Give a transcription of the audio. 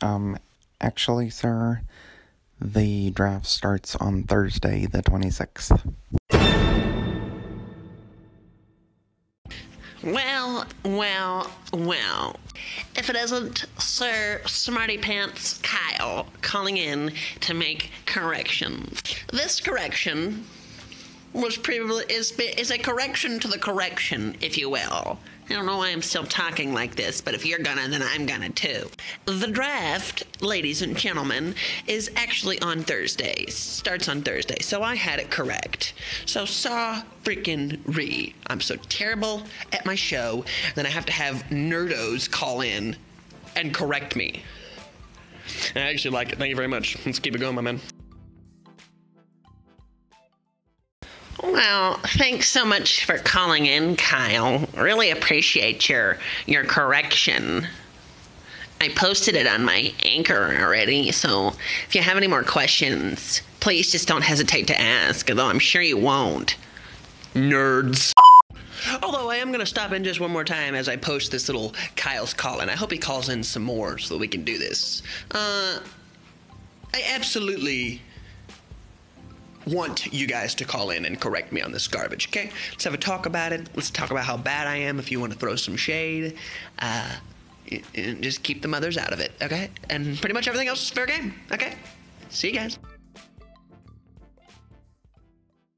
Um, actually, sir, the draft starts on Thursday, the 26th. Well, well, well. If it isn't Sir Smarty Pants Kyle calling in to make corrections. This correction was previously is is a correction to the correction, if you will. I don't know why I'm still talking like this, but if you're gonna, then I'm gonna too. The draft, ladies and gentlemen, is actually on Thursday. Starts on Thursday, so I had it correct. So saw freaking re. I'm so terrible at my show that I have to have nerdos call in and correct me. I actually like it. Thank you very much. Let's keep it going, my man. Well, thanks so much for calling in, Kyle. Really appreciate your your correction. I posted it on my anchor already, so if you have any more questions, please just don't hesitate to ask, although I'm sure you won't. Nerds. Although I am going to stop in just one more time as I post this little Kyle's call in. I hope he calls in some more so that we can do this. Uh, I absolutely want you guys to call in and correct me on this garbage, okay? Let's have a talk about it. Let's talk about how bad I am if you want to throw some shade. Uh, y- just keep the mothers out of it, okay? And pretty much everything else is fair game, okay? See you guys.